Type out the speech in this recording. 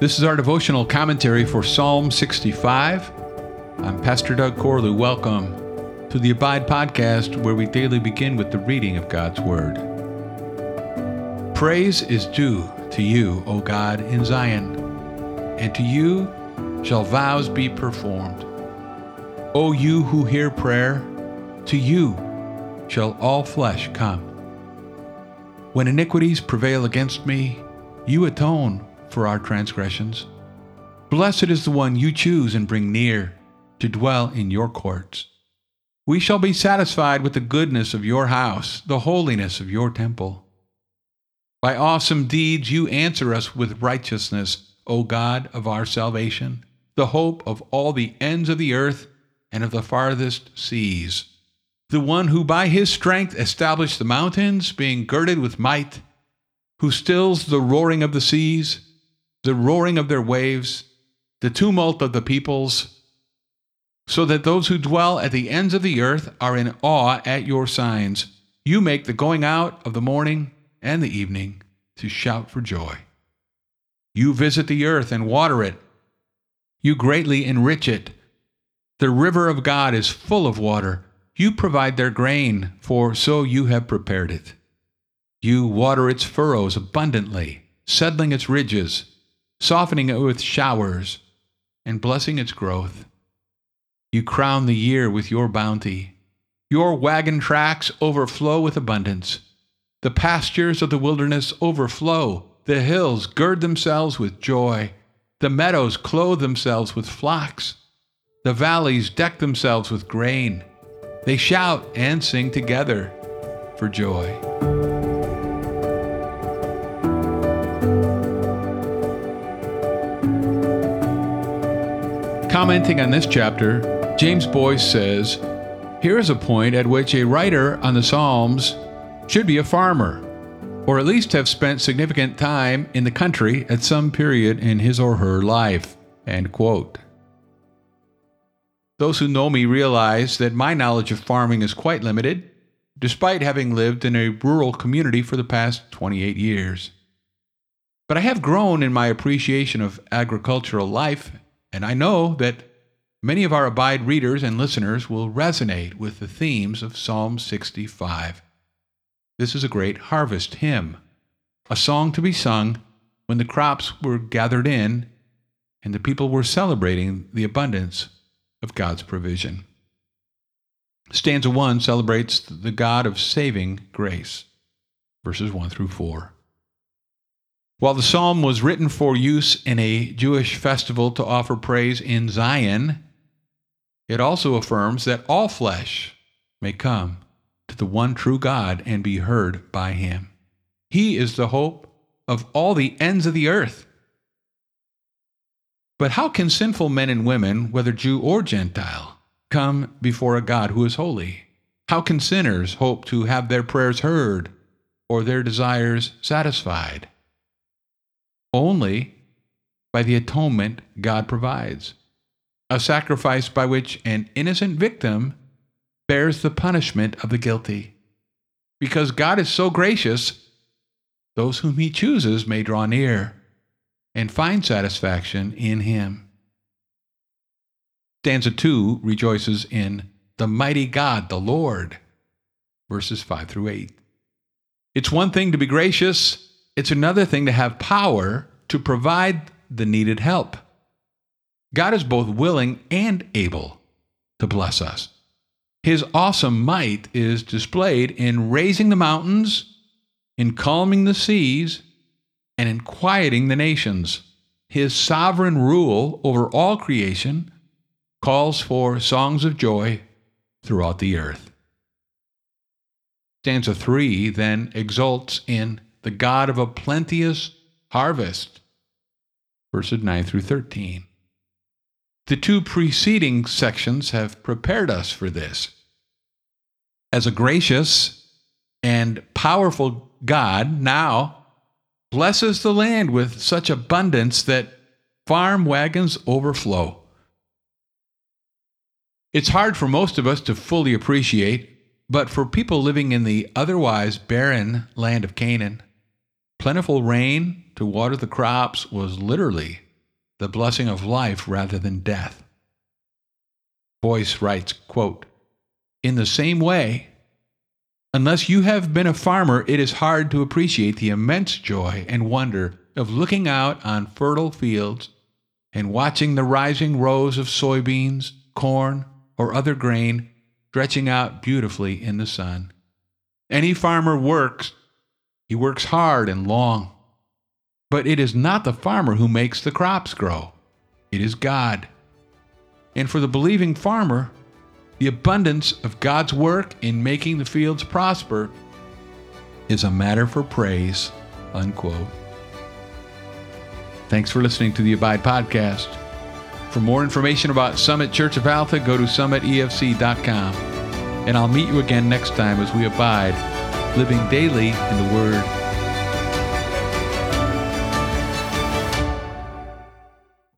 This is our devotional commentary for Psalm 65. I'm Pastor Doug Corlew. Welcome to the Abide podcast, where we daily begin with the reading of God's Word. Praise is due to you, O God, in Zion, and to you shall vows be performed. O you who hear prayer, to you shall all flesh come. When iniquities prevail against me, you atone for our transgressions. Blessed is the one you choose and bring near to dwell in your courts. We shall be satisfied with the goodness of your house, the holiness of your temple. By awesome deeds you answer us with righteousness, O God of our salvation, the hope of all the ends of the earth and of the farthest seas. The one who by his strength established the mountains, being girded with might, who stills the roaring of the seas, the roaring of their waves, the tumult of the peoples, so that those who dwell at the ends of the earth are in awe at your signs. You make the going out of the morning and the evening to shout for joy. You visit the earth and water it. You greatly enrich it. The river of God is full of water. You provide their grain, for so you have prepared it. You water its furrows abundantly, settling its ridges, softening it with showers, and blessing its growth. You crown the year with your bounty. Your wagon tracks overflow with abundance. The pastures of the wilderness overflow. The hills gird themselves with joy. The meadows clothe themselves with flocks. The valleys deck themselves with grain. They shout and sing together for joy. Commenting on this chapter, James Boice says, Here is a point at which a writer on the Psalms should be a farmer, or at least have spent significant time in the country at some period in his or her life. End quote. Those who know me realize that my knowledge of farming is quite limited, despite having lived in a rural community for the past 28 years. But I have grown in my appreciation of agricultural life, and I know that many of our Abide readers and listeners will resonate with the themes of Psalm 65. This is a great harvest hymn, a song to be sung when the crops were gathered in and the people were celebrating the abundance of God's provision. Stanza 1 celebrates the God of saving grace, verses 1 through 4. While the psalm was written for use in a Jewish festival to offer praise in Zion, it also affirms that all flesh may come to the one true God and be heard by him. He is the hope of all the ends of the earth. But how can sinful men and women, whether Jew or Gentile, come before a God who is holy? How can sinners hope to have their prayers heard or their desires satisfied? Only by the atonement God provides, a sacrifice by which an innocent victim bears the punishment of the guilty. Because God is so gracious, those whom He chooses may draw near and find satisfaction in Him. Stanza 2 rejoices in the mighty God, the Lord, verses 5 through 8. It's one thing to be gracious, it's another thing to have power to provide the needed help. God is both willing and able to bless us. His awesome might is displayed in raising the mountains, in calming the seas, and in quieting the nations. His sovereign rule over all creation calls for songs of joy throughout the earth. Stanza 3 then exults in the God of a plenteous harvest, verses 9 through 13. The two preceding sections have prepared us for this. As a gracious and powerful God now blesses the land with such abundance that farm wagons overflow. It's hard for most of us to fully appreciate, but for people living in the otherwise barren land of Canaan, plentiful rain to water the crops was literally the blessing of life rather than death. Boice writes, quote, In the same way, unless you have been a farmer, it is hard to appreciate the immense joy and wonder of looking out on fertile fields and watching the rising rows of soybeans, corn, or other grain stretching out beautifully in the sun. Any farmer works, he works hard and long. But it is not the farmer who makes the crops grow, it is God. And for the believing farmer, the abundance of God's work in making the fields prosper is a matter for praise. Unquote. Thanks for listening to the Abide Podcast. For more information about Summit Church of Alpha, go to summitefc.com. And I'll meet you again next time as we abide, living daily in the Word